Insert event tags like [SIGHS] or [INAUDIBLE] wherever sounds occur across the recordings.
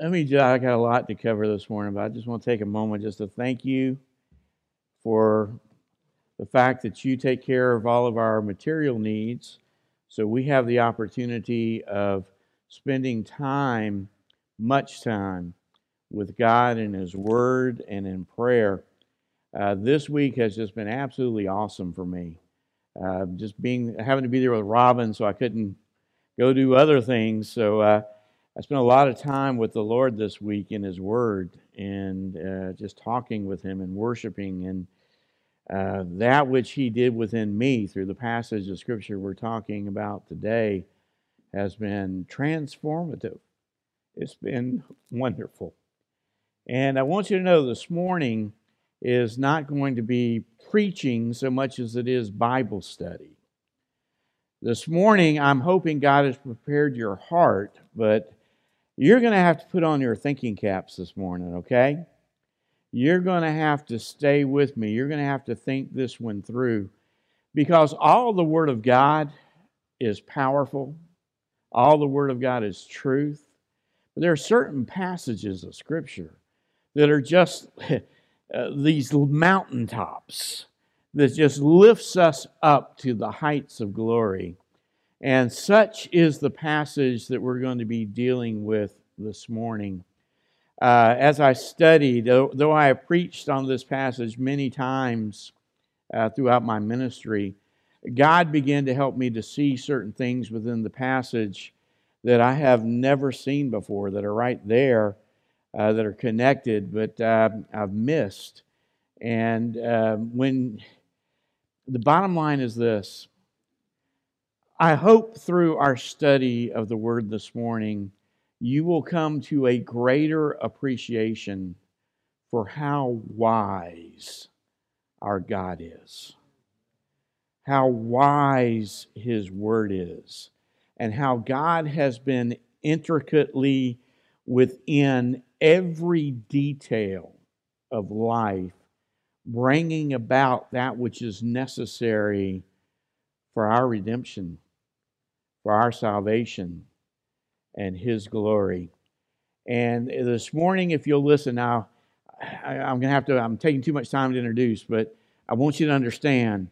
let me just, I got a lot to cover this morning, but I just want to take a moment just to thank you for the fact that you take care of all of our material needs. So we have the opportunity of spending time, much time, with God and His Word and in prayer. Uh, this week has just been absolutely awesome for me. Uh, just being having to be there with Robin, so I couldn't go do other things. So uh, I spent a lot of time with the Lord this week in His Word and uh, just talking with Him and worshiping and uh, that which He did within me through the passage of Scripture we're talking about today has been transformative. It's been wonderful. And I want you to know this morning is not going to be preaching so much as it is Bible study. This morning, I'm hoping God has prepared your heart, but you're going to have to put on your thinking caps this morning, okay? You're going to have to stay with me. You're going to have to think this one through because all the Word of God is powerful, all the Word of God is truth. But there are certain passages of Scripture that are just [LAUGHS] uh, these mountaintops that just lifts us up to the heights of glory. And such is the passage that we're going to be dealing with this morning. Uh, as I studied, though, though, I have preached on this passage many times uh, throughout my ministry, God began to help me to see certain things within the passage that I have never seen before, that are right there, uh, that are connected, but uh, I've missed. And um, when the bottom line is this I hope through our study of the Word this morning, you will come to a greater appreciation for how wise our God is, how wise His Word is, and how God has been intricately within every detail of life, bringing about that which is necessary for our redemption for our salvation and His glory. And this morning, if you'll listen now, I, am going to have to, I'm taking too much time to introduce, but I want you to understand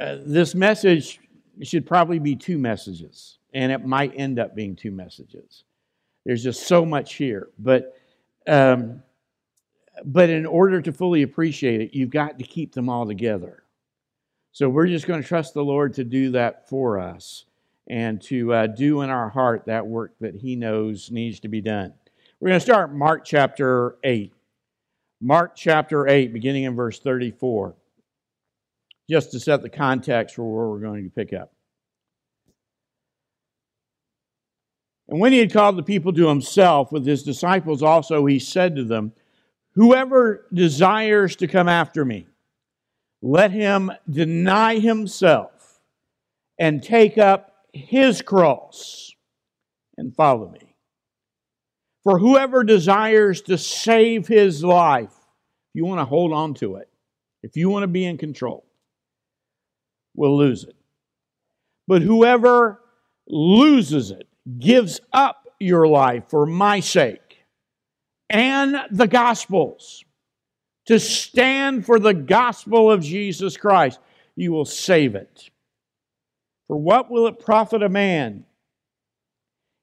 uh, this message should probably be two messages, and it might end up being two messages. There's just so much here. But, um, but in order to fully appreciate it, you've got to keep them all together. So we're just going to trust the Lord to do that for us and to uh, do in our heart that work that He knows needs to be done. We're going to start Mark chapter 8. Mark chapter 8, beginning in verse 34, just to set the context for where we're going to pick up. And when he had called the people to himself with his disciples also, he said to them, Whoever desires to come after me, let him deny himself and take up his cross and follow me. For whoever desires to save his life, if you want to hold on to it, if you want to be in control, will lose it. But whoever loses it, gives up your life for my sake and the Gospels, to stand for the gospel of Jesus Christ, you will save it. For what will it profit a man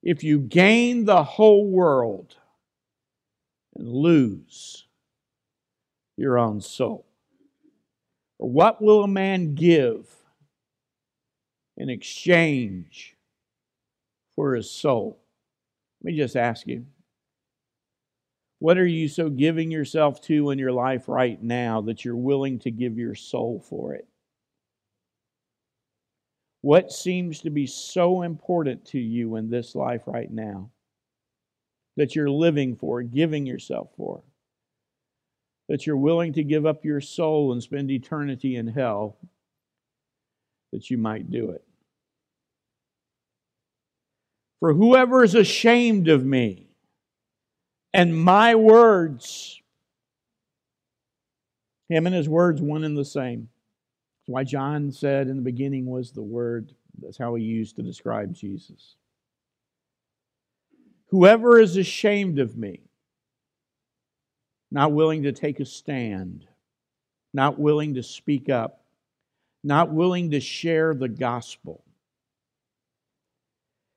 if you gain the whole world and lose your own soul? Or what will a man give in exchange for his soul? Let me just ask you what are you so giving yourself to in your life right now that you're willing to give your soul for it? What seems to be so important to you in this life right now that you're living for, giving yourself for? That you're willing to give up your soul and spend eternity in hell that you might do it. For whoever is ashamed of me and my words, him and his words, one and the same. Why John said in the beginning was the Word. That's how he used to describe Jesus. Whoever is ashamed of me, not willing to take a stand, not willing to speak up, not willing to share the gospel.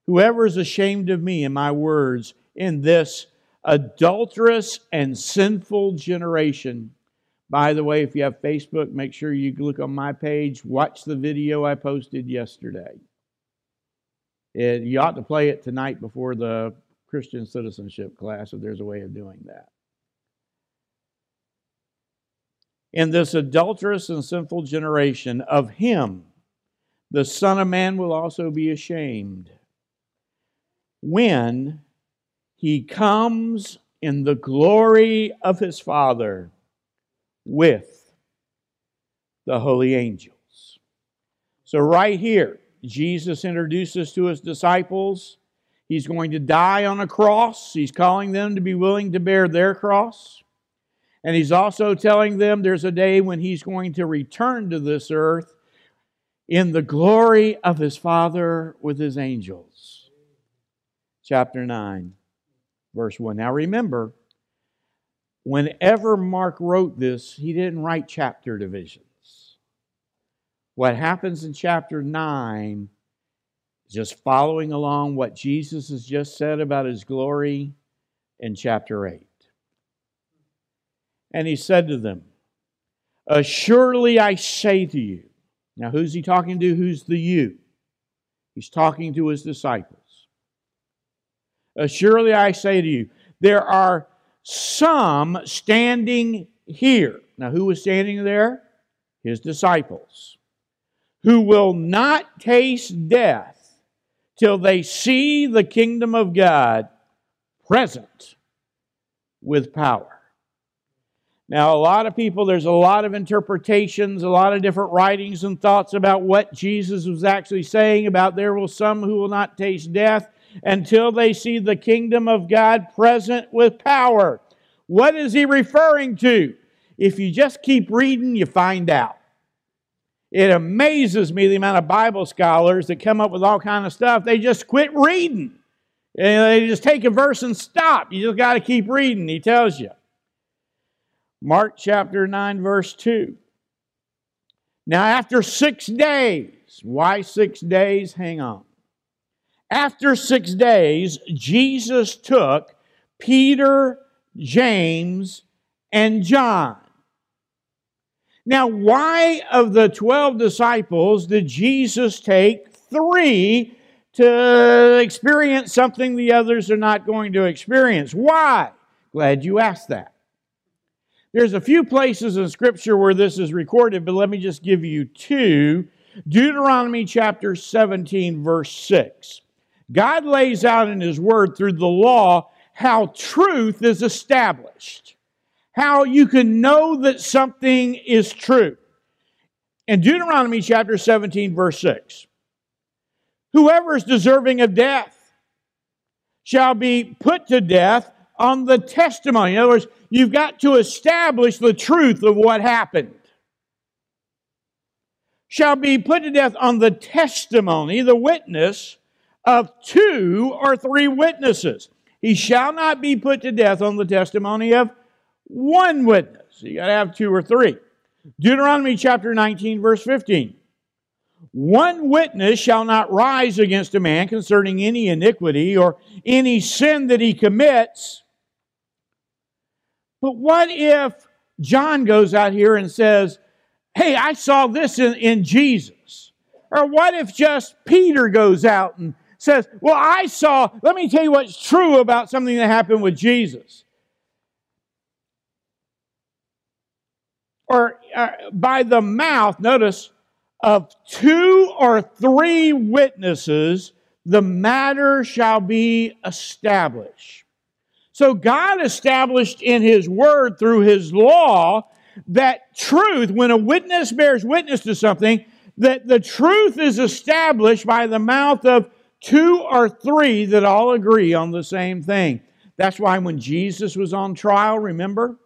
Whoever is ashamed of me and my words in this adulterous and sinful generation. By the way, if you have Facebook, make sure you look on my page, watch the video I posted yesterday. It, you ought to play it tonight before the Christian citizenship class if there's a way of doing that. In this adulterous and sinful generation, of him the Son of Man will also be ashamed when he comes in the glory of his Father with the holy angels. So, right here, Jesus introduces to his disciples he's going to die on a cross. He's calling them to be willing to bear their cross. And he's also telling them there's a day when he's going to return to this earth in the glory of his Father with his angels. Chapter 9, verse 1. Now remember, whenever Mark wrote this, he didn't write chapter divisions. What happens in chapter 9 just following along what Jesus has just said about his glory in chapter 8. And he said to them, Assuredly I say to you. Now, who's he talking to? Who's the you? He's talking to his disciples. Assuredly I say to you, there are some standing here. Now, who was standing there? His disciples. Who will not taste death till they see the kingdom of God present with power. Now, a lot of people, there's a lot of interpretations, a lot of different writings and thoughts about what Jesus was actually saying about there will some who will not taste death until they see the kingdom of God present with power. What is he referring to? If you just keep reading, you find out. It amazes me the amount of Bible scholars that come up with all kind of stuff. They just quit reading. And they just take a verse and stop. You just got to keep reading, he tells you. Mark chapter 9, verse 2. Now, after six days, why six days? Hang on. After six days, Jesus took Peter, James, and John. Now, why of the 12 disciples did Jesus take three to experience something the others are not going to experience? Why? Glad you asked that. There's a few places in Scripture where this is recorded, but let me just give you two. Deuteronomy chapter 17, verse 6. God lays out in His Word through the law how truth is established, how you can know that something is true. In Deuteronomy chapter 17, verse 6, whoever is deserving of death shall be put to death on the testimony. In other words, you've got to establish the truth of what happened. Shall be put to death on the testimony, the witness of two or three witnesses. He shall not be put to death on the testimony of one witness. You got to have two or three. Deuteronomy chapter 19, verse 15. One witness shall not rise against a man concerning any iniquity or any sin that he commits but what if John goes out here and says, Hey, I saw this in, in Jesus? Or what if just Peter goes out and says, Well, I saw, let me tell you what's true about something that happened with Jesus. Or uh, by the mouth, notice, of two or three witnesses, the matter shall be established. So God established in His Word through His law that truth, when a witness bears witness to something, that the truth is established by the mouth of two or three that all agree on the same thing. That's why when Jesus was on trial, remember,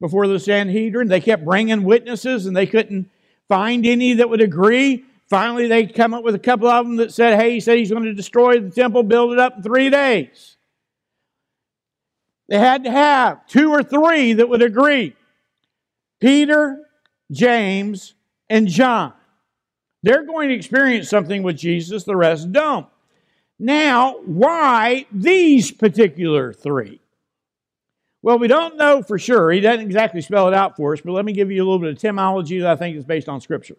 before the Sanhedrin, they kept bringing witnesses and they couldn't find any that would agree. Finally, they come up with a couple of them that said, hey, he said he's going to destroy the temple, build it up in three days. They had to have two or three that would agree Peter, James, and John. They're going to experience something with Jesus, the rest don't. Now, why these particular three? Well, we don't know for sure. He doesn't exactly spell it out for us, but let me give you a little bit of etymology that I think is based on Scripture.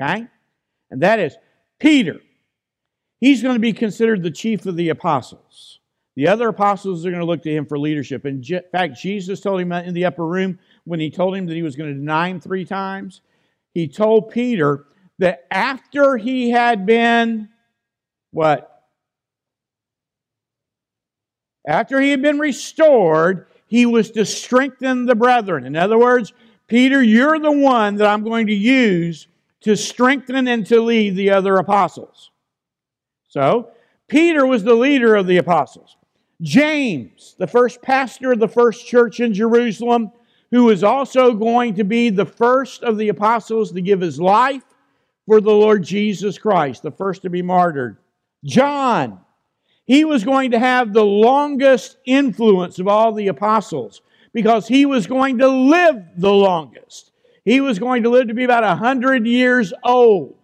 Okay? And that is Peter. He's going to be considered the chief of the apostles. The other apostles are going to look to him for leadership. In fact, Jesus told him in the upper room when he told him that he was going to deny him three times, he told Peter that after he had been what? After he had been restored, he was to strengthen the brethren. In other words, Peter, you're the one that I'm going to use to strengthen and to lead the other apostles. So, Peter was the leader of the apostles. James, the first pastor of the first church in Jerusalem, who was also going to be the first of the apostles to give his life for the Lord Jesus Christ, the first to be martyred. John, he was going to have the longest influence of all the apostles because he was going to live the longest. He was going to live to be about 100 years old.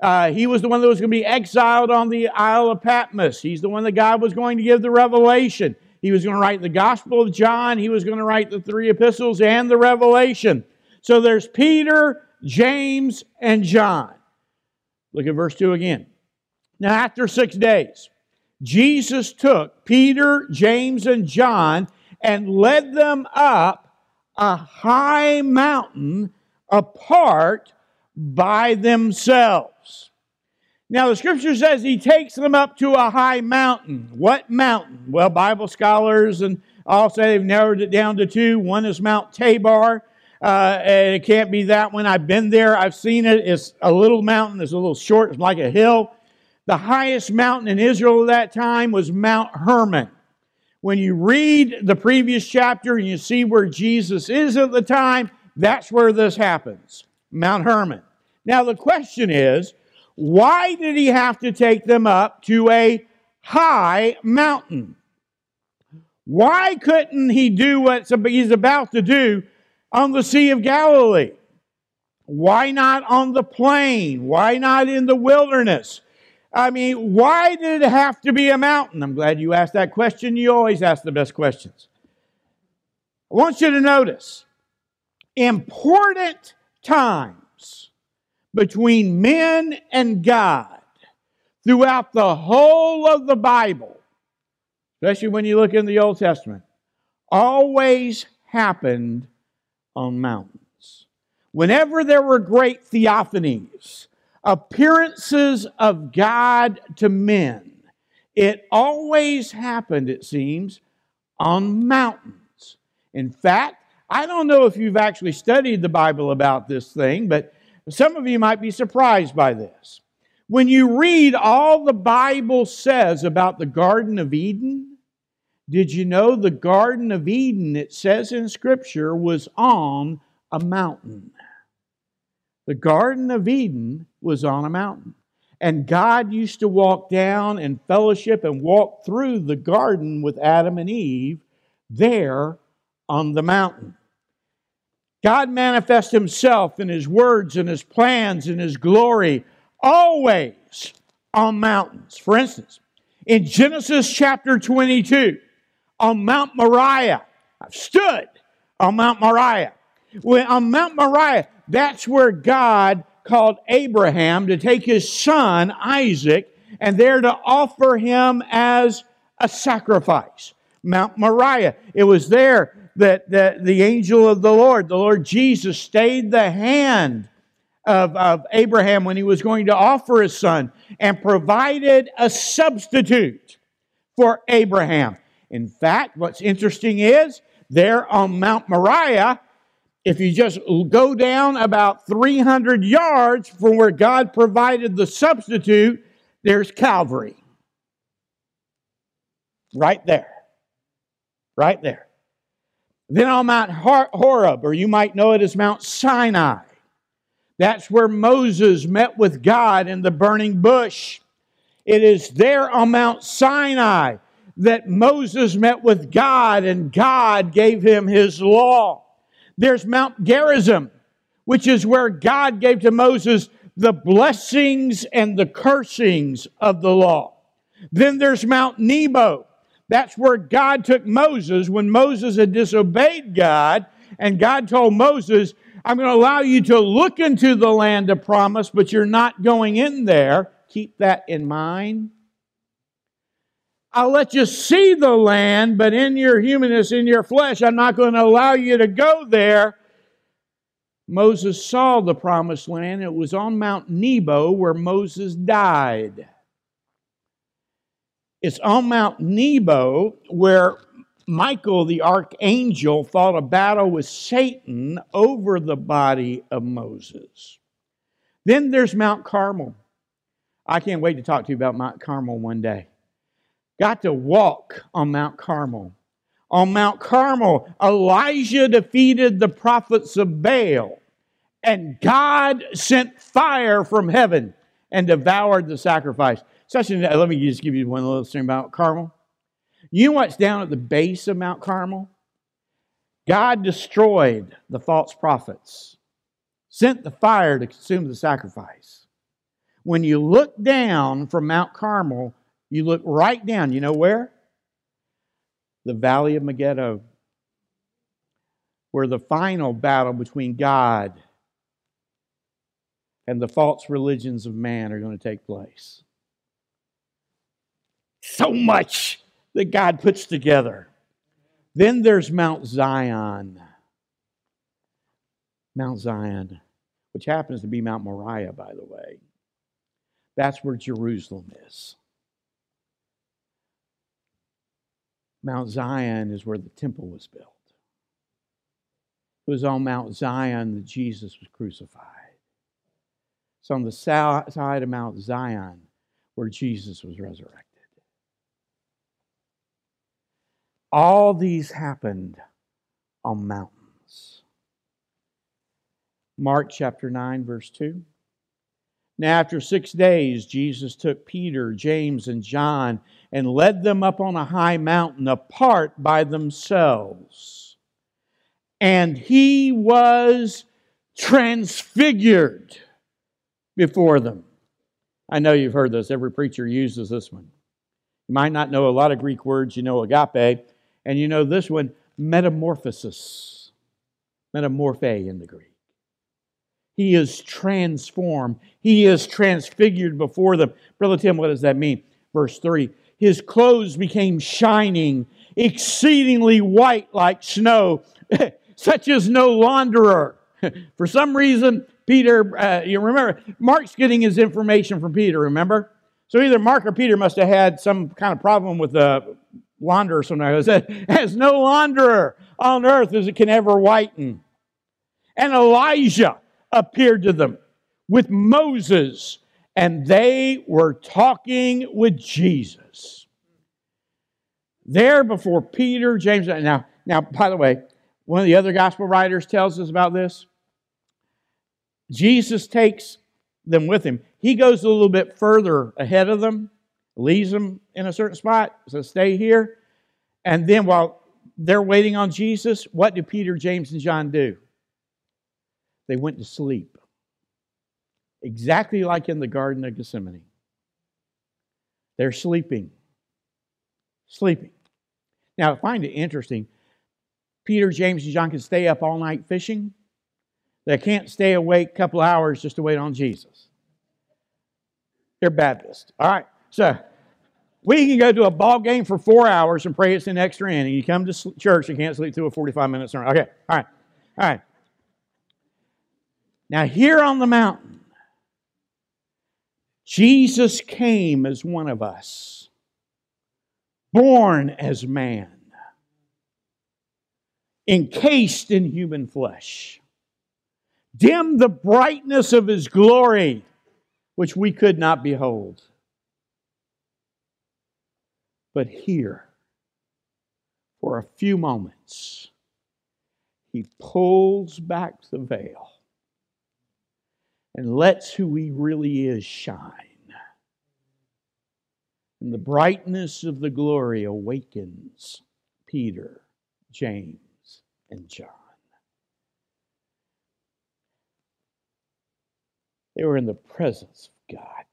Uh, he was the one that was going to be exiled on the Isle of Patmos. He's the one that God was going to give the revelation. He was going to write the Gospel of John. He was going to write the three epistles and the Revelation. So there's Peter, James, and John. Look at verse 2 again. Now, after six days, Jesus took Peter, James, and John and led them up a high mountain apart by themselves. Now, the scripture says he takes them up to a high mountain. What mountain? Well, Bible scholars and all say they've narrowed it down to two. One is Mount Tabor. Uh, and it can't be that one. I've been there. I've seen it. It's a little mountain. It's a little short. It's like a hill. The highest mountain in Israel at that time was Mount Hermon. When you read the previous chapter and you see where Jesus is at the time, that's where this happens Mount Hermon. Now, the question is why did he have to take them up to a high mountain? Why couldn't he do what he's about to do on the Sea of Galilee? Why not on the plain? Why not in the wilderness? I mean, why did it have to be a mountain? I'm glad you asked that question. You always ask the best questions. I want you to notice important times between men and God throughout the whole of the Bible, especially when you look in the Old Testament, always happened on mountains. Whenever there were great theophanies, appearances of God to men. It always happened, it seems, on mountains. In fact, I don't know if you've actually studied the Bible about this thing, but some of you might be surprised by this. When you read all the Bible says about the Garden of Eden, did you know the Garden of Eden, it says in Scripture, was on a mountain? The Garden of Eden was on a mountain. And God used to walk down and fellowship and walk through the garden with Adam and Eve there on the mountain. God manifests himself in his words and his plans and his glory always on mountains. For instance, in Genesis chapter 22, on Mount Moriah, I've stood on Mount Moriah. When, on Mount Moriah, that's where God called Abraham to take his son, Isaac, and there to offer him as a sacrifice. Mount Moriah. It was there that, that the angel of the Lord, the Lord Jesus, stayed the hand of, of Abraham when he was going to offer his son and provided a substitute for Abraham. In fact, what's interesting is there on Mount Moriah, if you just go down about 300 yards from where God provided the substitute, there's Calvary. Right there. Right there. Then on Mount Horeb, or you might know it as Mount Sinai, that's where Moses met with God in the burning bush. It is there on Mount Sinai that Moses met with God and God gave him his law. There's Mount Gerizim, which is where God gave to Moses the blessings and the cursings of the law. Then there's Mount Nebo. That's where God took Moses when Moses had disobeyed God, and God told Moses, I'm going to allow you to look into the land of promise, but you're not going in there. Keep that in mind. I'll let you see the land, but in your humanness, in your flesh, I'm not going to allow you to go there. Moses saw the promised land. It was on Mount Nebo where Moses died. It's on Mount Nebo where Michael the archangel fought a battle with Satan over the body of Moses. Then there's Mount Carmel. I can't wait to talk to you about Mount Carmel one day got to walk on Mount Carmel. On Mount Carmel, Elijah defeated the prophets of Baal, and God sent fire from heaven and devoured the sacrifice. Such a, let me just give you one little thing about Carmel. You know what's down at the base of Mount Carmel? God destroyed the false prophets, sent the fire to consume the sacrifice. When you look down from Mount Carmel, you look right down, you know where? The Valley of Megiddo, where the final battle between God and the false religions of man are going to take place. So much that God puts together. Then there's Mount Zion. Mount Zion, which happens to be Mount Moriah, by the way. That's where Jerusalem is. Mount Zion is where the temple was built. It was on Mount Zion that Jesus was crucified. It's on the south side of Mount Zion where Jesus was resurrected. All these happened on mountains. Mark chapter 9, verse 2. Now, after six days, Jesus took Peter, James, and John and led them up on a high mountain apart by themselves. And he was transfigured before them. I know you've heard this, every preacher uses this one. You might not know a lot of Greek words, you know agape, and you know this one, metamorphosis. Metamorphe in the Greek. He is transformed. He is transfigured before them. Brother Tim, what does that mean? Verse 3 His clothes became shining, exceedingly white like snow, [LAUGHS] such as no launderer. [LAUGHS] For some reason, Peter, uh, you remember, Mark's getting his information from Peter, remember? So either Mark or Peter must have had some kind of problem with the launderer somewhere. It said, [LAUGHS] as no launderer on earth as it can ever whiten. And Elijah, appeared to them with Moses, and they were talking with Jesus. There before Peter, James, now, now, by the way, one of the other gospel writers tells us about this. Jesus takes them with him. He goes a little bit further ahead of them, leaves them in a certain spot, says, Stay here. And then while they're waiting on Jesus, what do Peter, James, and John do? They went to sleep. Exactly like in the Garden of Gethsemane. They're sleeping. Sleeping. Now, I find it interesting. Peter, James, and John can stay up all night fishing. They can't stay awake a couple hours just to wait on Jesus. They're Baptists. All right. So we can go to a ball game for four hours and pray it's an extra inning. You come to church and can't sleep through a 45 minute sermon. Okay. All right. All right. Now, here on the mountain, Jesus came as one of us, born as man, encased in human flesh, dim the brightness of his glory, which we could not behold. But here, for a few moments, he pulls back the veil and lets who he really is shine. And the brightness of the glory awakens Peter, James, and John. They were in the presence of God.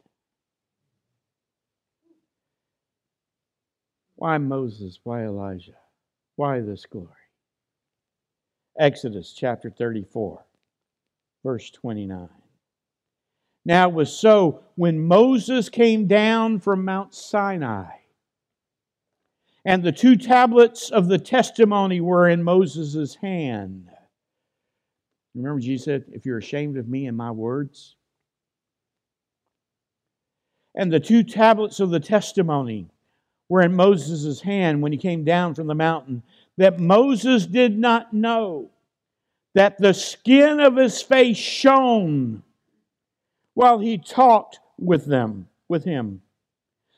Why Moses? Why Elijah? Why this glory? Exodus chapter 34, verse 29. Now it was so when Moses came down from Mount Sinai, and the two tablets of the testimony were in Moses' hand. Remember, Jesus said, If you're ashamed of me and my words, and the two tablets of the testimony were in Moses' hand when he came down from the mountain, that Moses did not know that the skin of his face shone while he talked with them, with him.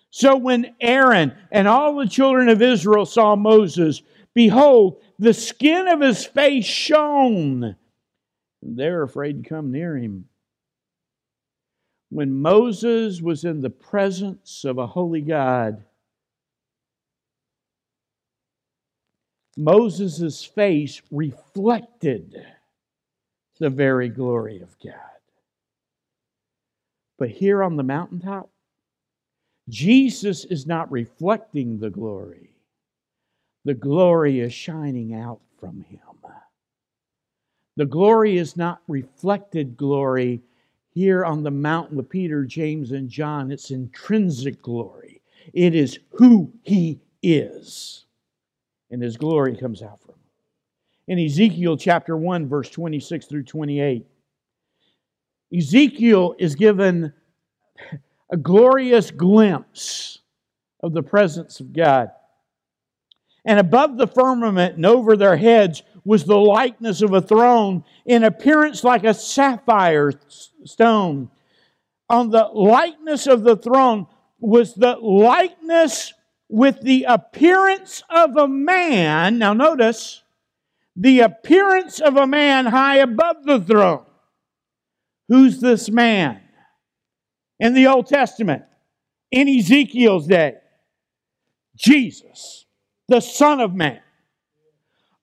So when Aaron and all the children of Israel saw Moses, behold, the skin of his face shone. They're afraid to come near him when Moses was in the presence of a holy God, Moses' face reflected the very glory of God. But here on the mountaintop, Jesus is not reflecting the glory. The glory is shining out from him. The glory is not reflected glory here on the mountain with Peter, James, and John, it's intrinsic glory. It is who he is. And his glory comes out from him. In Ezekiel chapter 1, verse 26 through 28, Ezekiel is given a glorious glimpse of the presence of God. And above the firmament and over their heads was the likeness of a throne in appearance like a sapphire stone. On the likeness of the throne was the likeness with the appearance of a man. Now, notice the appearance of a man high above the throne. Who's this man? In the Old Testament, in Ezekiel's day, Jesus, the Son of Man.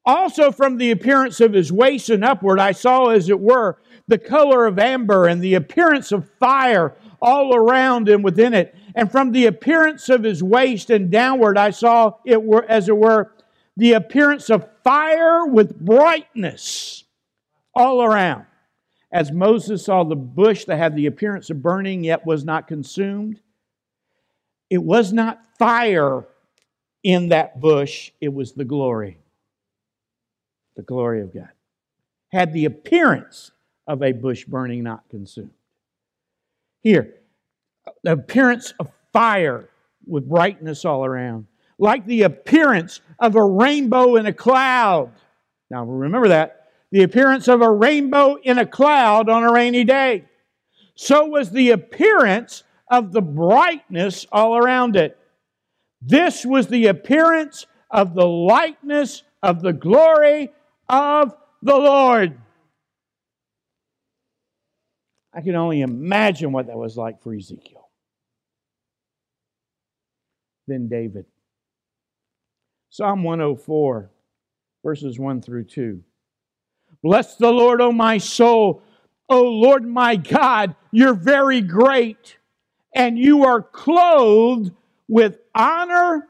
Also, from the appearance of his waist and upward, I saw, as it were, the color of amber and the appearance of fire all around and within it. And from the appearance of his waist and downward, I saw it were, as it were, the appearance of fire with brightness all around. As Moses saw the bush that had the appearance of burning yet was not consumed, it was not fire in that bush, it was the glory the glory of God. Had the appearance of a bush burning, not consumed. Here, the appearance of fire with brightness all around, like the appearance of a rainbow in a cloud. Now, remember that the appearance of a rainbow in a cloud on a rainy day. So was the appearance of the brightness all around it. This was the appearance of the likeness of the glory of the Lord. I can only imagine what that was like for Ezekiel. Then David. Psalm 104, verses 1 through 2. Bless the Lord, O my soul. O Lord my God, you're very great, and you are clothed with honor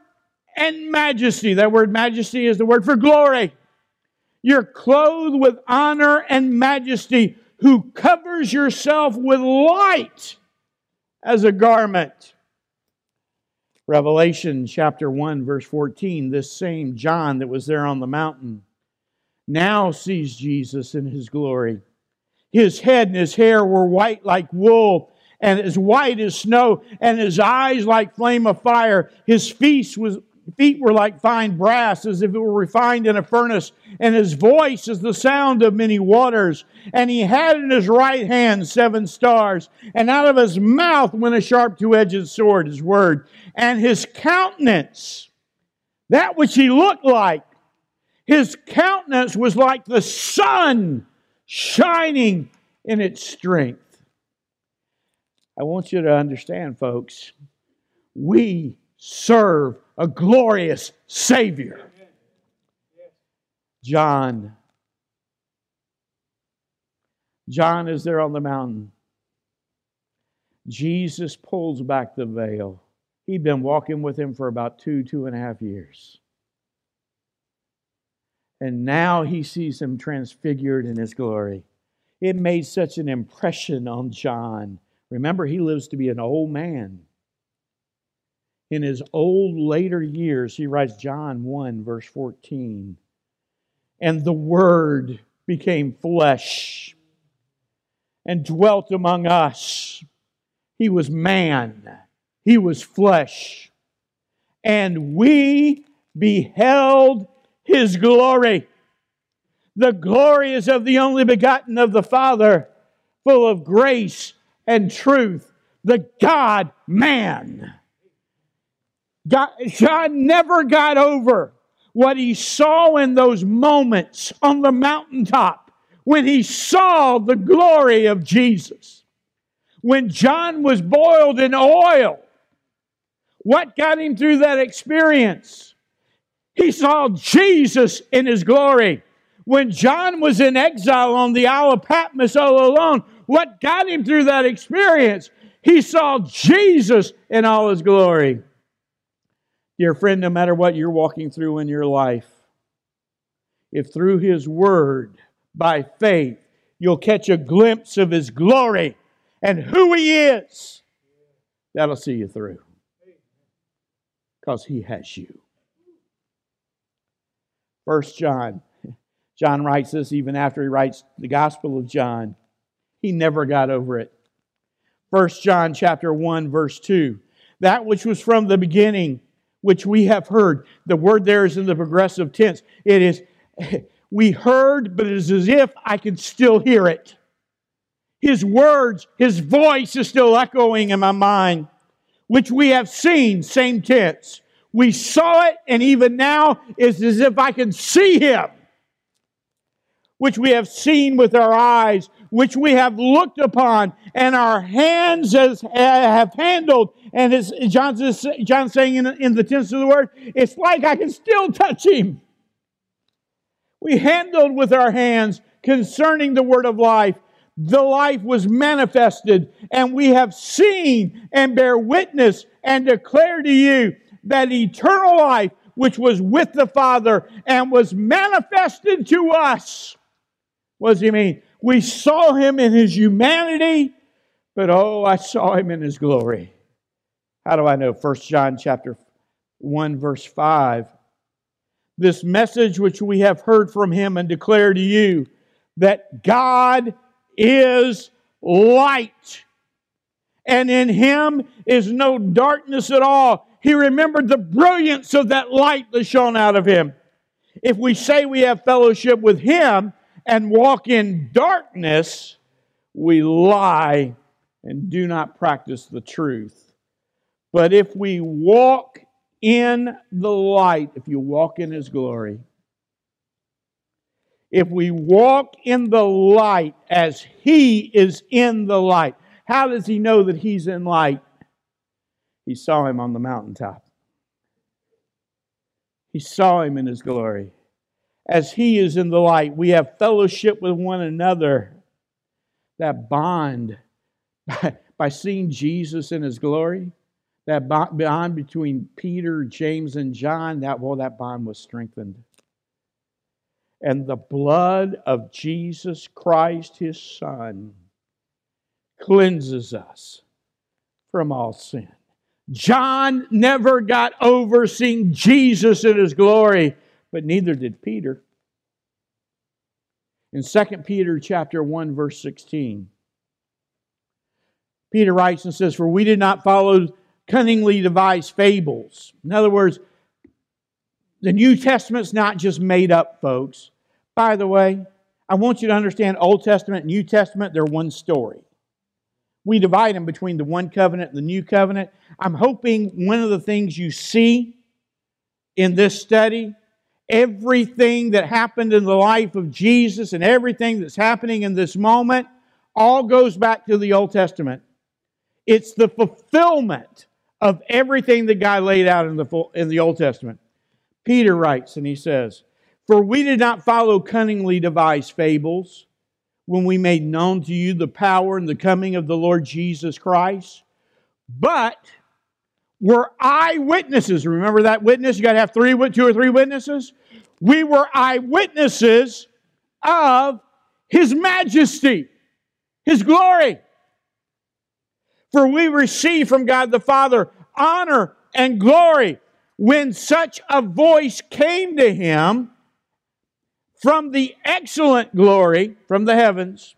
and majesty. That word majesty is the word for glory. You're clothed with honor and majesty, who covers yourself with light as a garment. Revelation chapter 1, verse 14, this same John that was there on the mountain now sees Jesus in his glory. His head and his hair were white like wool, and as white as snow, and his eyes like flame of fire. His feet was, feet were like fine brass, as if it were refined in a furnace, and his voice is the sound of many waters. And he had in his right hand seven stars, and out of his mouth went a sharp two edged sword, his word. And his countenance, that which he looked like, his countenance was like the sun shining in its strength. I want you to understand, folks, we serve a glorious Savior. John. John is there on the mountain. Jesus pulls back the veil. He'd been walking with him for about two, two and a half years. And now he sees him transfigured in his glory. It made such an impression on John. Remember, he lives to be an old man. In his old later years, he writes John 1, verse 14. And the Word became flesh and dwelt among us. He was man, he was flesh. And we beheld his glory. The glory is of the only begotten of the Father, full of grace and truth, the God man. John never got over what he saw in those moments on the mountaintop when he saw the glory of Jesus. When John was boiled in oil, what got him through that experience? He saw Jesus in his glory. When John was in exile on the Isle of Patmos all alone, what got him through that experience? He saw Jesus in all his glory. Dear friend, no matter what you're walking through in your life, if through his word, by faith, you'll catch a glimpse of his glory and who he is, that'll see you through. Because he has you. First John. John writes this even after he writes the Gospel of John. He never got over it. First John chapter 1 verse 2. That which was from the beginning, which we have heard. The word there is in the progressive tense. It is [LAUGHS] we heard, but it is as if I can still hear it. His words, his voice is still echoing in my mind, which we have seen, same tense. We saw it, and even now it's as if I can see him, which we have seen with our eyes, which we have looked upon, and our hands has, have handled. And as John's, John saying in, in the tense of the word, it's like I can still touch him. We handled with our hands concerning the word of life. The life was manifested, and we have seen and bear witness and declare to you that eternal life which was with the Father and was manifested to us. What does he mean? We saw him in his humanity, but oh, I saw him in his glory. How do I know? 1 John chapter 1 verse 5. This message which we have heard from him and declare to you that God is light and in him is no darkness at all. He remembered the brilliance of that light that shone out of him. If we say we have fellowship with him and walk in darkness, we lie and do not practice the truth. But if we walk in the light, if you walk in his glory, if we walk in the light as he is in the light, how does he know that he's in light? He saw him on the mountaintop. He saw him in his glory. As he is in the light, we have fellowship with one another. That bond [LAUGHS] by, by seeing Jesus in his glory, that bond between Peter, James, and John, that well, that bond was strengthened. And the blood of Jesus Christ, his Son, cleanses us from all sin. John never got over seeing Jesus in his glory, but neither did Peter. In 2 Peter chapter 1 verse 16, Peter writes and says, "For we did not follow cunningly devised fables." In other words, the New Testament's not just made up, folks. By the way, I want you to understand Old Testament and New Testament, they're one story we divide them between the one covenant and the new covenant. I'm hoping one of the things you see in this study, everything that happened in the life of Jesus and everything that's happening in this moment, all goes back to the Old Testament. It's the fulfillment of everything that God laid out in the, full, in the Old Testament. Peter writes, and he says, For we did not follow cunningly devised fables when we made known to you the power and the coming of the Lord Jesus Christ, but were eyewitnesses. Remember that witness? You got to have three, two or three witnesses. We were eyewitnesses of His majesty, His glory. For we receive from God the Father honor and glory when such a voice came to him from the excellent glory from the heavens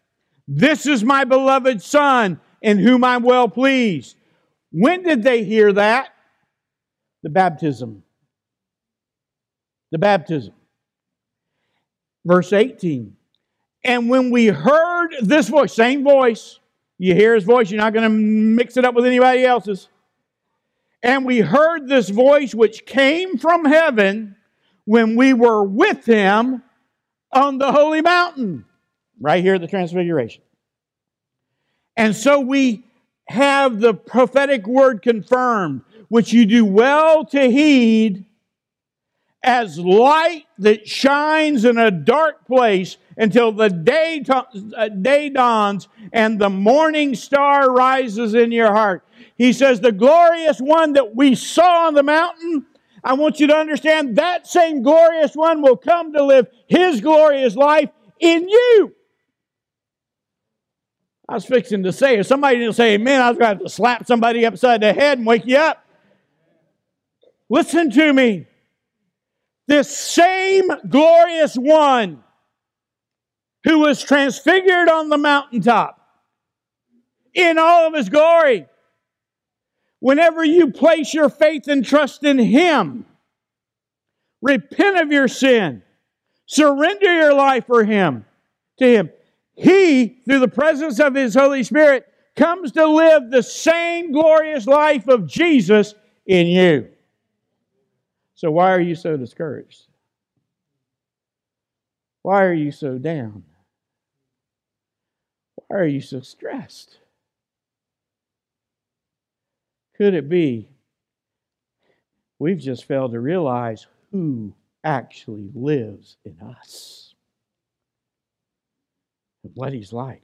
This is my beloved Son, in whom I'm well pleased. When did they hear that? The baptism. The baptism. Verse 18. And when we heard this voice, same voice, you hear his voice, you're not going to mix it up with anybody else's. And we heard this voice which came from heaven when we were with him on the holy mountain, right here at the Transfiguration. And so we have the prophetic word confirmed, which you do well to heed as light that shines in a dark place until the day, uh, day dawns and the morning star rises in your heart. He says, The glorious one that we saw on the mountain, I want you to understand that same glorious one will come to live his glorious life in you. I was fixing to say, if somebody didn't say amen, I was going to slap somebody upside the head and wake you up. Listen to me. This same glorious one who was transfigured on the mountaintop in all of his glory Whenever you place your faith and trust in Him, repent of your sin, surrender your life for Him, to Him, He, through the presence of His Holy Spirit, comes to live the same glorious life of Jesus in you. So, why are you so discouraged? Why are you so down? Why are you so stressed? Could it be we've just failed to realize who actually lives in us and what he's like?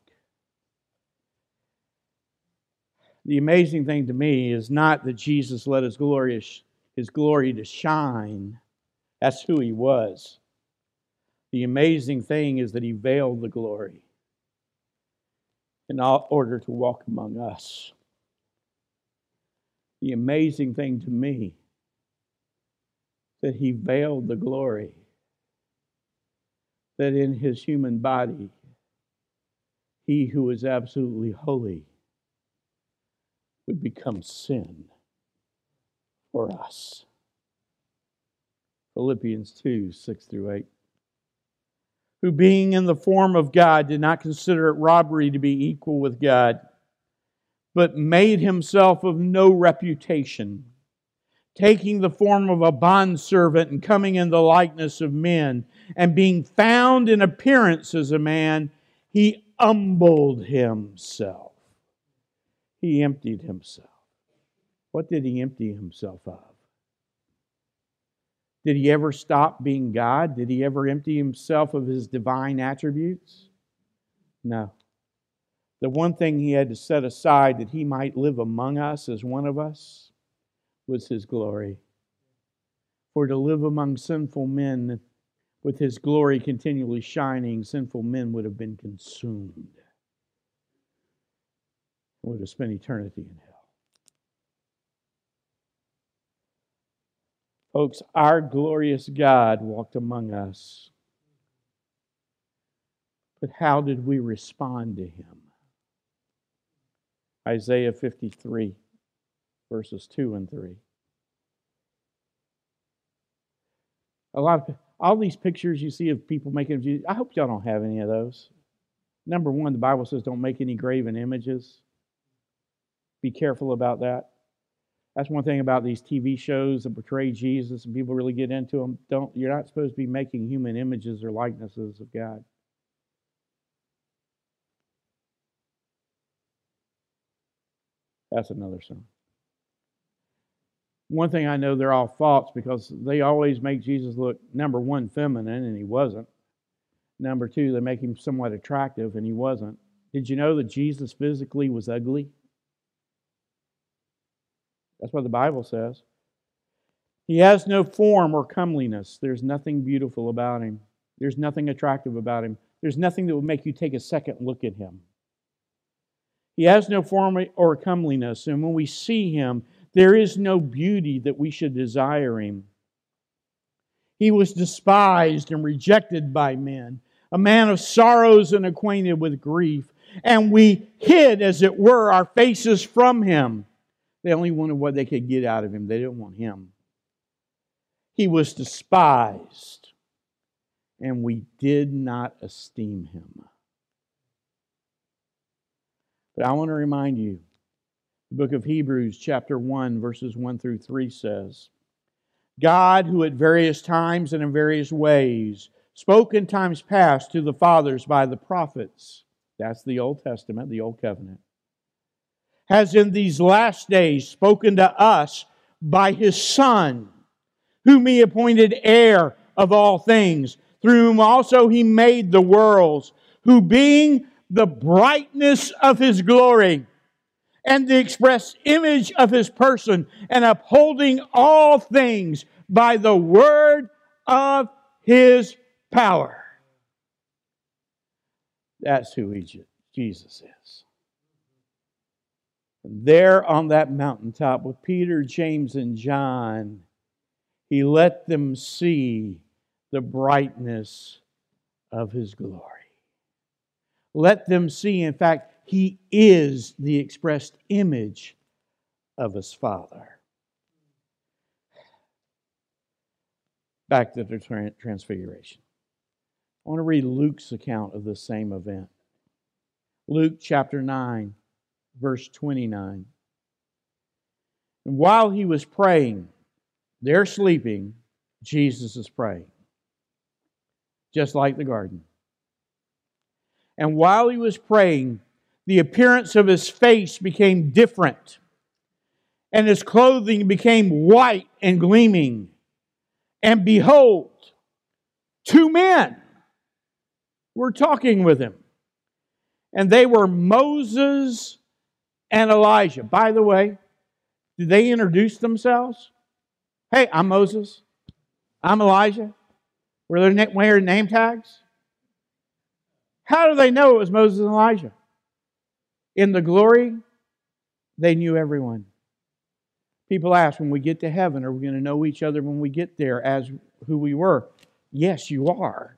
The amazing thing to me is not that Jesus let his glory, his glory to shine. That's who he was. The amazing thing is that he veiled the glory in order to walk among us the amazing thing to me that he veiled the glory that in his human body he who is absolutely holy would become sin for us. Philippians 2 6 through 8. Who, being in the form of God, did not consider it robbery to be equal with God but made himself of no reputation, taking the form of a bondservant and coming in the likeness of men, and being found in appearance as a man, he humbled himself. He emptied himself. What did he empty himself of? Did he ever stop being God? Did he ever empty himself of his divine attributes? No. The one thing he had to set aside that he might live among us as one of us was his glory. For to live among sinful men with his glory continually shining, sinful men would have been consumed, would have spent eternity in hell. Folks, our glorious God walked among us. But how did we respond to him? Isaiah 53, verses 2 and 3. A lot of all these pictures you see of people making of Jesus, I hope y'all don't have any of those. Number one, the Bible says don't make any graven images. Be careful about that. That's one thing about these TV shows that portray Jesus and people really get into them. Don't you're not supposed to be making human images or likenesses of God. That's another song. One thing I know they're all false because they always make Jesus look, number one, feminine, and he wasn't. Number two, they make him somewhat attractive, and he wasn't. Did you know that Jesus physically was ugly? That's what the Bible says. He has no form or comeliness. There's nothing beautiful about him. There's nothing attractive about him. There's nothing that would make you take a second look at him. He has no form or comeliness, and when we see him, there is no beauty that we should desire him. He was despised and rejected by men, a man of sorrows and acquainted with grief, and we hid, as it were, our faces from him. They only wanted what they could get out of him, they didn't want him. He was despised, and we did not esteem him. But I want to remind you the book of Hebrews, chapter 1, verses 1 through 3 says, God, who at various times and in various ways spoke in times past to the fathers by the prophets, that's the Old Testament, the Old Covenant, has in these last days spoken to us by his Son, whom he appointed heir of all things, through whom also he made the worlds, who being the brightness of his glory and the express image of his person, and upholding all things by the word of his power. That's who Jesus is. There on that mountaintop with Peter, James, and John, he let them see the brightness of his glory. Let them see, in fact, he is the expressed image of his Father. Back to the Transfiguration. I want to read Luke's account of the same event. Luke chapter 9, verse 29. And while he was praying, they're sleeping, Jesus is praying, just like the garden. And while he was praying, the appearance of his face became different, and his clothing became white and gleaming. And behold, two men were talking with him. And they were Moses and Elijah. By the way, did they introduce themselves? Hey, I'm Moses. I'm Elijah. Were they wearing name tags? How do they know it was Moses and Elijah? In the glory, they knew everyone. People ask when we get to heaven, are we going to know each other when we get there as who we were? Yes, you are.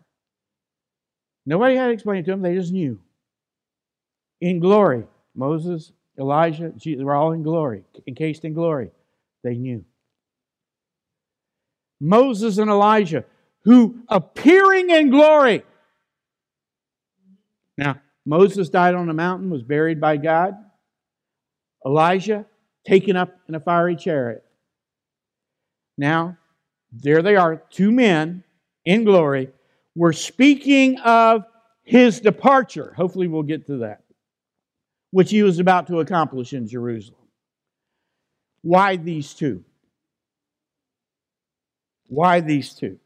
Nobody had to explain it to them, they just knew. In glory, Moses, Elijah, they were all in glory, encased in glory. They knew. Moses and Elijah, who appearing in glory. Now, Moses died on a mountain, was buried by God. Elijah taken up in a fiery chariot. Now, there they are, two men in glory. We're speaking of his departure. Hopefully, we'll get to that, which he was about to accomplish in Jerusalem. Why these two? Why these two?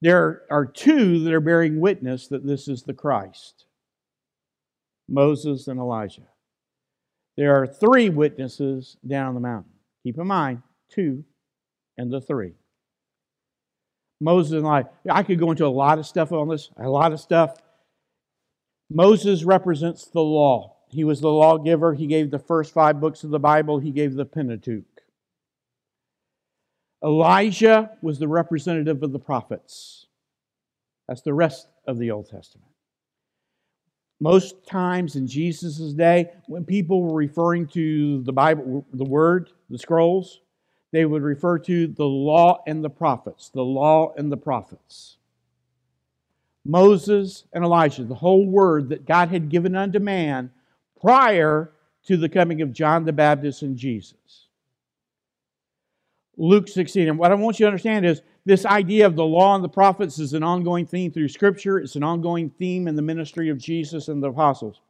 There are two that are bearing witness that this is the Christ Moses and Elijah. There are three witnesses down the mountain. Keep in mind, two and the three. Moses and Elijah. I could go into a lot of stuff on this, a lot of stuff. Moses represents the law. He was the lawgiver. He gave the first five books of the Bible, he gave the Pentateuch. Elijah was the representative of the prophets. That's the rest of the Old Testament. Most times in Jesus' day, when people were referring to the Bible, the Word, the scrolls, they would refer to the law and the prophets, the law and the prophets. Moses and Elijah, the whole word that God had given unto man prior to the coming of John the Baptist and Jesus. Luke 16. And what I want you to understand is this idea of the law and the prophets is an ongoing theme through Scripture. It's an ongoing theme in the ministry of Jesus and the apostles.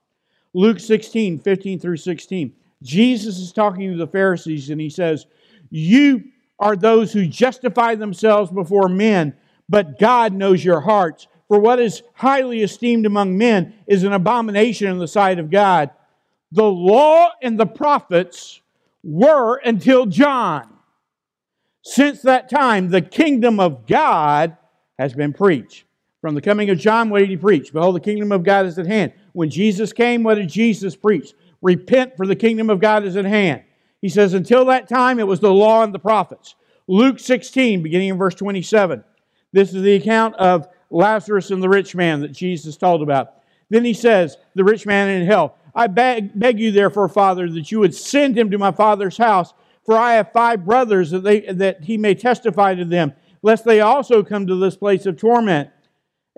Luke 16, 15 through 16. Jesus is talking to the Pharisees and he says, You are those who justify themselves before men, but God knows your hearts. For what is highly esteemed among men is an abomination in the sight of God. The law and the prophets were until John. Since that time, the kingdom of God has been preached. From the coming of John, what did he preach? Behold, the kingdom of God is at hand. When Jesus came, what did Jesus preach? Repent, for the kingdom of God is at hand. He says, until that time, it was the law and the prophets. Luke 16, beginning in verse 27. This is the account of Lazarus and the rich man that Jesus told about. Then he says, The rich man in hell, I beg, beg you, therefore, Father, that you would send him to my father's house, for I have five brothers, that, they, that he may testify to them, lest they also come to this place of torment.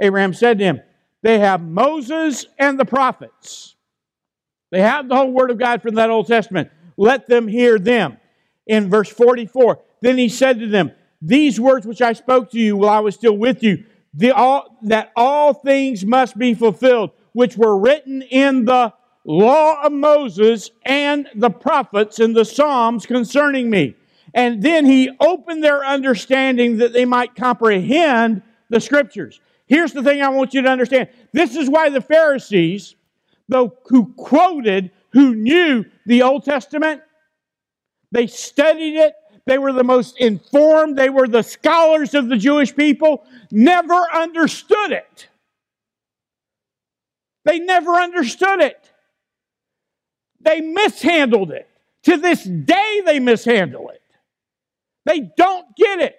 Abraham said to him, They have Moses and the prophets. They have the whole word of God from that Old Testament. Let them hear them. In verse 44, then he said to them, These words which I spoke to you while I was still with you, the, all, that all things must be fulfilled, which were written in the law of Moses and the prophets and the Psalms concerning me. And then he opened their understanding that they might comprehend the scriptures. Here's the thing I want you to understand. This is why the Pharisees, though who quoted, who knew the Old Testament, they studied it, they were the most informed, they were the scholars of the Jewish people, never understood it. They never understood it. They mishandled it. To this day, they mishandle it. They don't get it.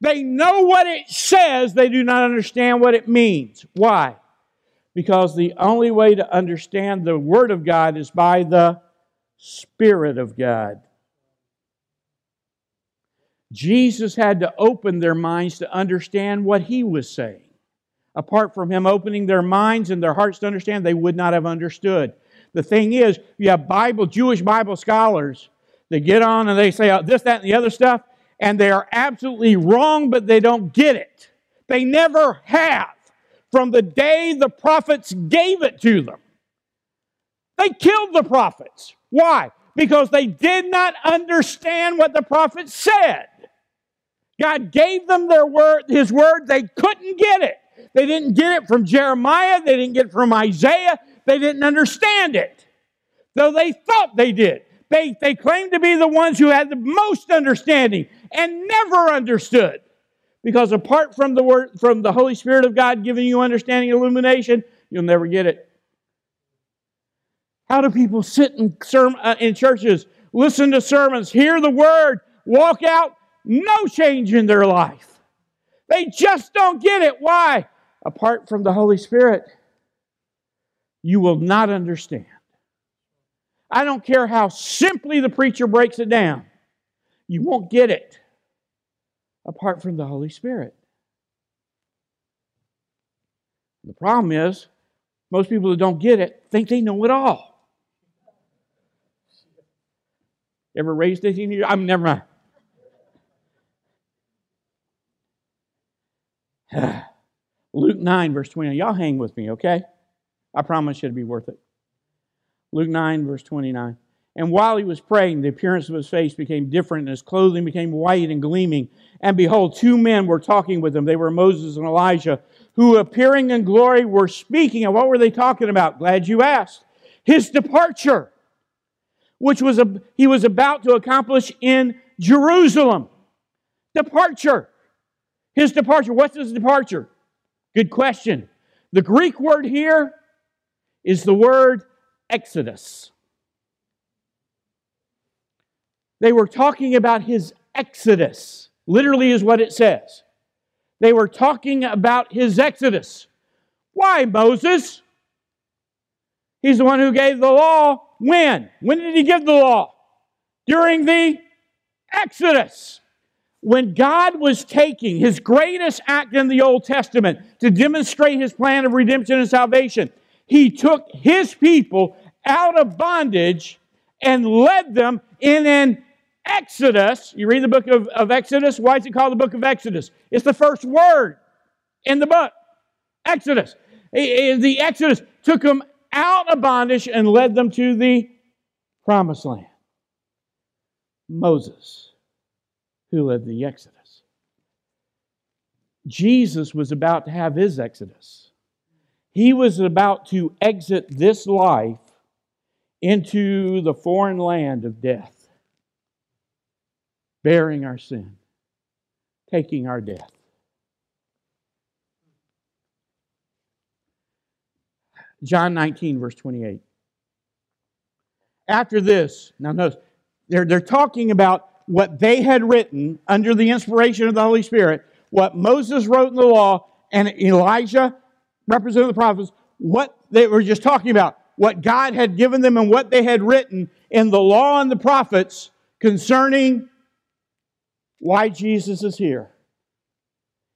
They know what it says, they do not understand what it means. Why? Because the only way to understand the Word of God is by the Spirit of God. Jesus had to open their minds to understand what he was saying. Apart from him opening their minds and their hearts to understand, they would not have understood. The thing is, you have Bible, Jewish Bible scholars that get on and they say oh, this, that, and the other stuff, and they are absolutely wrong, but they don't get it. They never have from the day the prophets gave it to them. They killed the prophets. Why? Because they did not understand what the prophets said. God gave them their word, his word. They couldn't get it. They didn't get it from Jeremiah. They didn't get it from Isaiah. They didn't understand it. Though they thought they did. They, they claimed to be the ones who had the most understanding and never understood. Because apart from the word, from the Holy Spirit of God giving you understanding illumination, you'll never get it. How do people sit in, uh, in churches, listen to sermons, hear the word, walk out, no change in their life? They just don't get it. Why? Apart from the Holy Spirit, you will not understand. I don't care how simply the preacher breaks it down, you won't get it apart from the Holy Spirit. The problem is, most people who don't get it think they know it all. Ever raised a teenager? I'm never mind. [SIGHS] Luke 9, verse 20. Y'all hang with me, okay? I promise you it'll be worth it. Luke 9, verse 29. And while he was praying, the appearance of his face became different, and his clothing became white and gleaming. And behold, two men were talking with him. They were Moses and Elijah, who appearing in glory were speaking. And what were they talking about? Glad you asked. His departure which was a, he was about to accomplish in Jerusalem. Departure. His departure. What's his departure? Good question. The Greek word here is the word exodus. They were talking about his exodus, literally, is what it says. They were talking about his exodus. Why, Moses? He's the one who gave the law. When? When did he give the law? During the Exodus. When God was taking his greatest act in the Old Testament to demonstrate his plan of redemption and salvation, he took his people out of bondage and led them in an Exodus. You read the book of, of Exodus. Why is it called the book of Exodus? It's the first word in the book. Exodus. The Exodus took them out of bondage and led them to the Promised land. Moses, who led the Exodus. Jesus was about to have his Exodus. He was about to exit this life into the foreign land of death, bearing our sin, taking our death. John 19, verse 28. After this, now notice, they're, they're talking about what they had written under the inspiration of the Holy Spirit, what Moses wrote in the law, and Elijah, representing the prophets, what they were just talking about, what God had given them and what they had written in the law and the prophets concerning why Jesus is here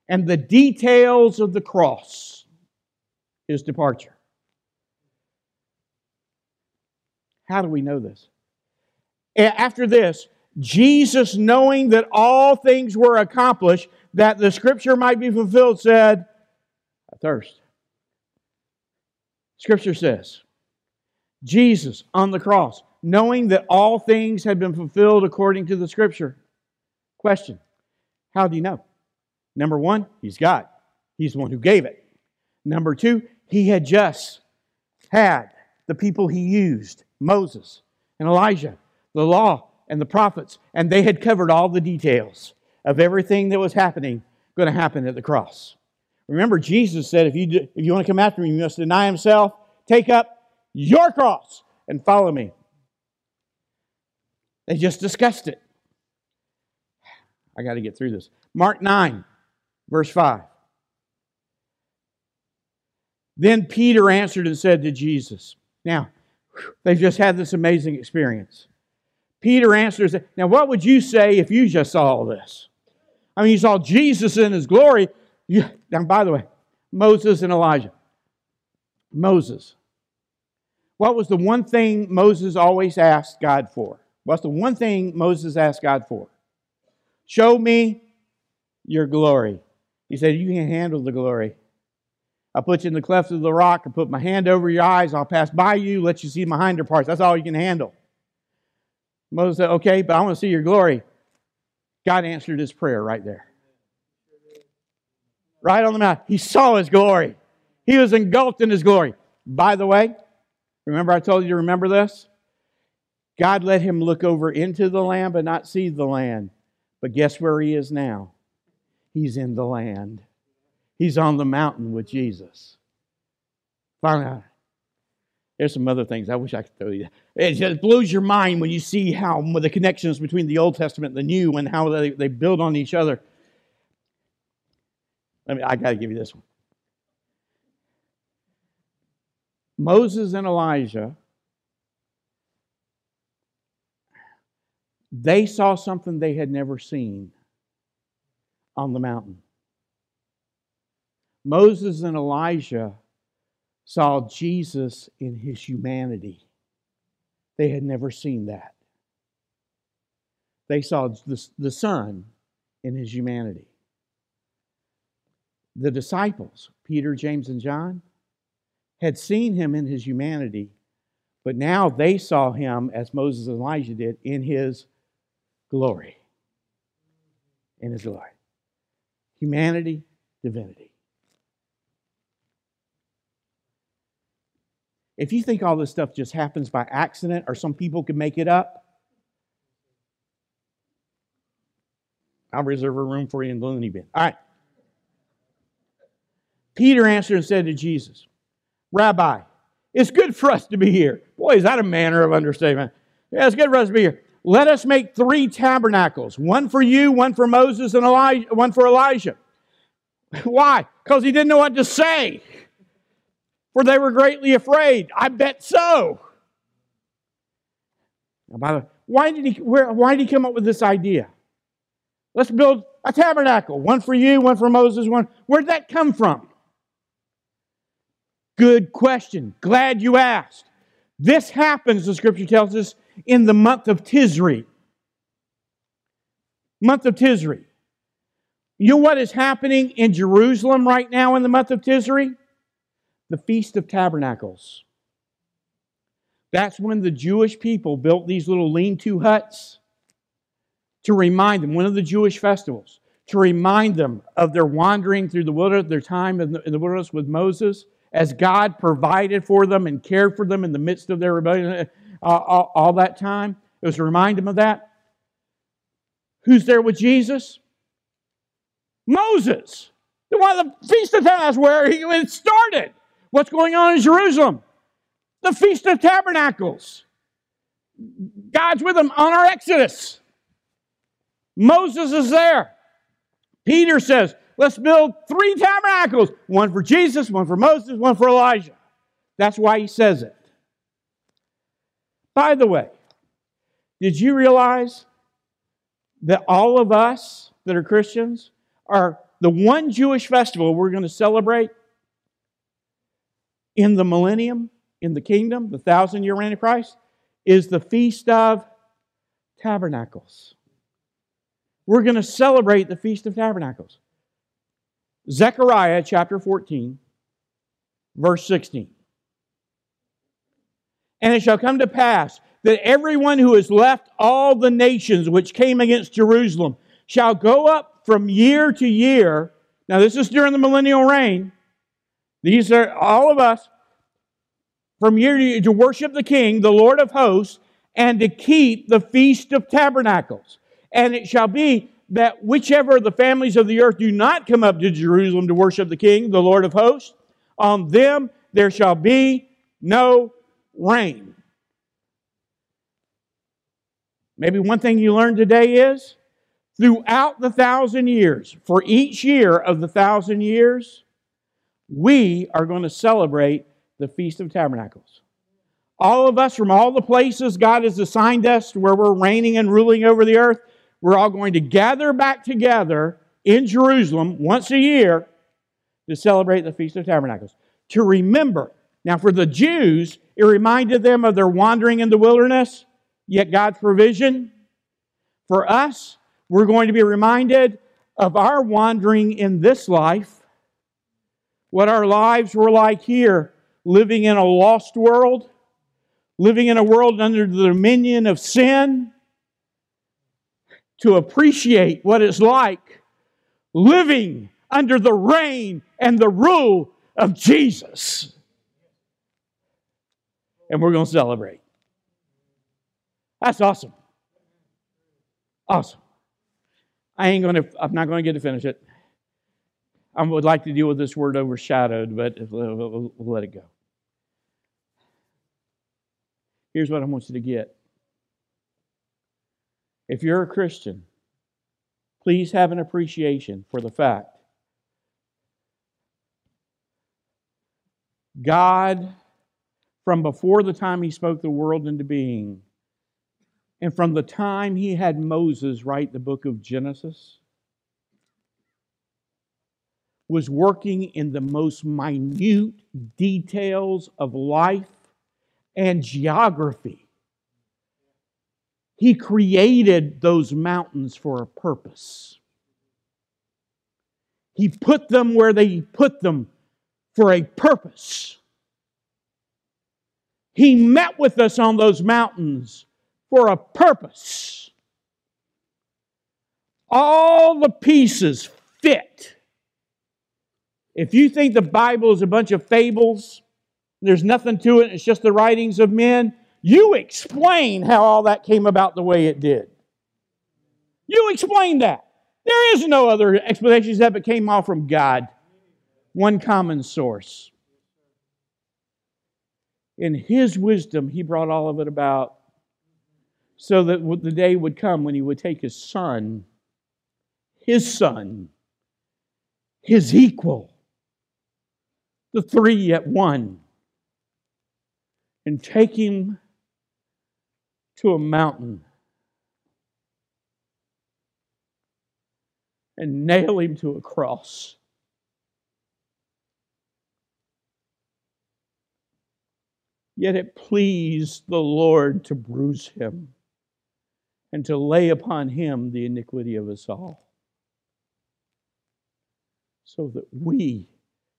and the details of the cross, his departure. How do we know this? After this, Jesus, knowing that all things were accomplished, that the scripture might be fulfilled, said, I thirst. Scripture says, Jesus on the cross, knowing that all things had been fulfilled according to the scripture. Question How do you know? Number one, he's God, he's the one who gave it. Number two, he had just had the people he used Moses and Elijah, the law and the prophets, and they had covered all the details of everything that was happening, going to happen at the cross. Remember, Jesus said, if you, do, if you want to come after me, you must deny himself, take up your cross, and follow me. They just discussed it. I got to get through this. Mark 9, verse 5. Then Peter answered and said to Jesus, Now, They've just had this amazing experience. Peter answers, Now, what would you say if you just saw all this? I mean, you saw Jesus in his glory. Now, by the way, Moses and Elijah. Moses. What was the one thing Moses always asked God for? What's the one thing Moses asked God for? Show me your glory. He said, You can't handle the glory. I'll put you in the cleft of the rock. I'll put my hand over your eyes. I'll pass by you, let you see my hinder parts. That's all you can handle. Moses said, Okay, but I want to see your glory. God answered his prayer right there. Right on the mount. He saw his glory. He was engulfed in his glory. By the way, remember I told you to remember this? God let him look over into the land but not see the land. But guess where he is now? He's in the land. He's on the mountain with Jesus. Finally, there's some other things I wish I could tell you. It just blows your mind when you see how the connections between the Old Testament and the New and how they, they build on each other. I I got to give you this one. Moses and Elijah, they saw something they had never seen on the mountain. Moses and Elijah saw Jesus in his humanity. They had never seen that. They saw the, the Son in his humanity. The disciples, Peter, James, and John, had seen him in his humanity, but now they saw him, as Moses and Elijah did, in his glory. In his glory. Humanity, divinity. If you think all this stuff just happens by accident or some people can make it up, I'll reserve a room for you in the loony bin. All right. Peter answered and said to Jesus, Rabbi, it's good for us to be here. Boy, is that a manner of understatement. Yeah, it's good for us to be here. Let us make three tabernacles one for you, one for Moses, and Elijah, one for Elijah. Why? Because he didn't know what to say for they were greatly afraid. I bet so. Now, by the way, why did he where, why did he come up with this idea? Let's build a tabernacle, one for you, one for Moses, one. Where'd that come from? Good question. Glad you asked. This happens, the scripture tells us, in the month of Tisri. Month of Tisri. You know what is happening in Jerusalem right now in the month of Tisri? the Feast of Tabernacles. That's when the Jewish people built these little lean to huts to remind them, one of the Jewish festivals, to remind them of their wandering through the wilderness, their time in the, in the wilderness with Moses, as God provided for them and cared for them in the midst of their rebellion uh, all, all that time. It was to remind them of that. Who's there with Jesus? Moses. The one of the Feast of Tabernacles where he, it started. What's going on in Jerusalem? The Feast of Tabernacles. God's with them on our Exodus. Moses is there. Peter says, let's build three tabernacles one for Jesus, one for Moses, one for Elijah. That's why he says it. By the way, did you realize that all of us that are Christians are the one Jewish festival we're going to celebrate in the millennium, in the kingdom, the thousand year reign of Christ, is the Feast of Tabernacles. We're going to celebrate the Feast of Tabernacles. Zechariah chapter 14, verse 16. And it shall come to pass that everyone who has left all the nations which came against Jerusalem shall go up from year to year. Now, this is during the millennial reign. These are all of us from year to year to worship the King, the Lord of hosts, and to keep the Feast of Tabernacles. And it shall be that whichever of the families of the earth do not come up to Jerusalem to worship the King, the Lord of hosts, on them there shall be no rain. Maybe one thing you learned today is throughout the thousand years, for each year of the thousand years, we are going to celebrate the Feast of Tabernacles. All of us from all the places God has assigned us where we're reigning and ruling over the earth, we're all going to gather back together in Jerusalem once a year to celebrate the Feast of Tabernacles. To remember. Now, for the Jews, it reminded them of their wandering in the wilderness, yet God's provision. For us, we're going to be reminded of our wandering in this life, what our lives were like here, living in a lost world, living in a world under the dominion of sin to appreciate what it's like living under the reign and the rule of Jesus. And we're going to celebrate. That's awesome. Awesome. I ain't going to, I'm not going to get to finish it. I would like to deal with this word overshadowed, but we'll, let it go. Here's what I want you to get if you're a Christian, please have an appreciation for the fact God, from before the time He spoke the world into being, and from the time He had Moses write the book of Genesis, was working in the most minute details of life and geography he created those mountains for a purpose. He put them where they put them for a purpose. He met with us on those mountains for a purpose. All the pieces fit. If you think the Bible is a bunch of fables, there's nothing to it, it's just the writings of men, you explain how all that came about the way it did. You explain that. There is no other explanation except it came all from God. One common source. In His wisdom, He brought all of it about so that the day would come when He would take His Son, His Son, His equal, the three at one, and take Him to a mountain and nail him to a cross. Yet it pleased the Lord to bruise him and to lay upon him the iniquity of us all, so that we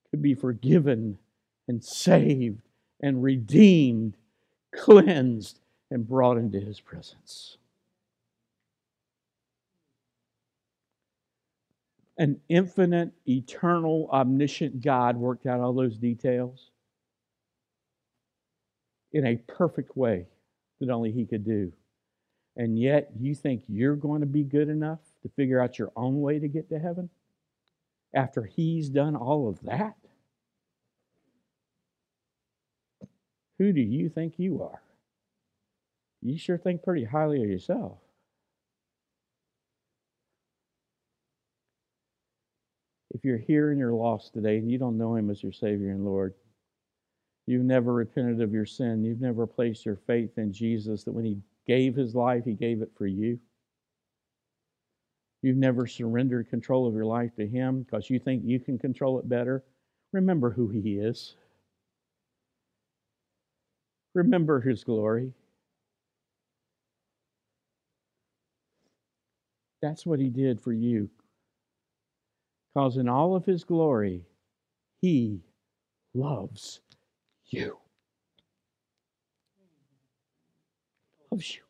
could be forgiven and saved and redeemed cleansed, and brought into his presence. An infinite, eternal, omniscient God worked out all those details in a perfect way that only He could do. And yet, you think you're going to be good enough to figure out your own way to get to heaven after He's done all of that? Who do you think you are? You sure think pretty highly of yourself. If you're here and you're lost today and you don't know Him as your Savior and Lord, you've never repented of your sin, you've never placed your faith in Jesus, that when He gave His life, He gave it for you. You've never surrendered control of your life to Him because you think you can control it better. Remember who He is. Remember his glory. That's what he did for you. Because in all of his glory, he loves you. Loves you.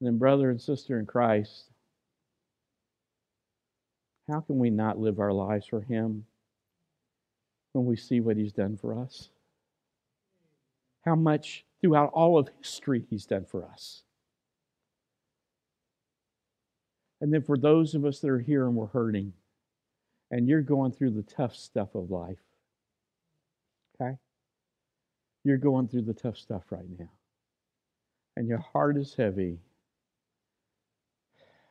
And then, brother and sister in Christ, how can we not live our lives for him when we see what he's done for us? how much throughout all of history he's done for us. And then for those of us that are here and we're hurting, and you're going through the tough stuff of life, okay? You're going through the tough stuff right now. And your heart is heavy,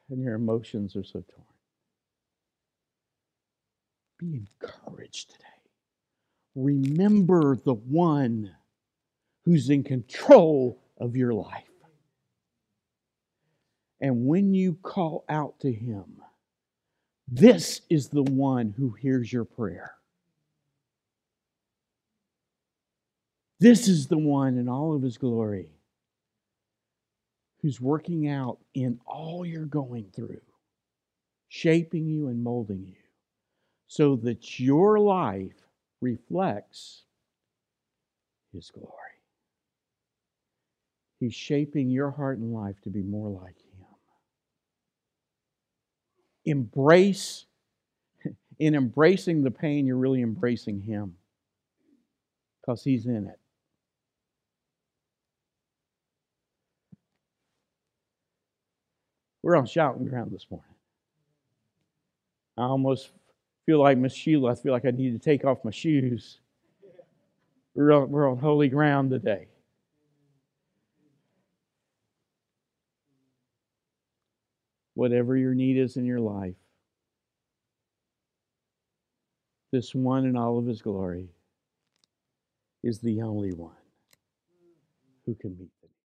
and your emotions are so torn. Be encouraged today. Remember the one who's in control of your life. And when you call out to him, this is the one who hears your prayer. This is the one in all of his glory who's working out in all you're going through, shaping you and molding you so that your life reflects his glory. He's shaping your heart and life to be more like. Embrace, [LAUGHS] in embracing the pain, you're really embracing Him because He's in it. We're on shouting ground this morning. I almost feel like Miss Sheila. I feel like I need to take off my shoes. We're on, we're on holy ground today. Whatever your need is in your life, this one in all of his glory is the only one who can meet.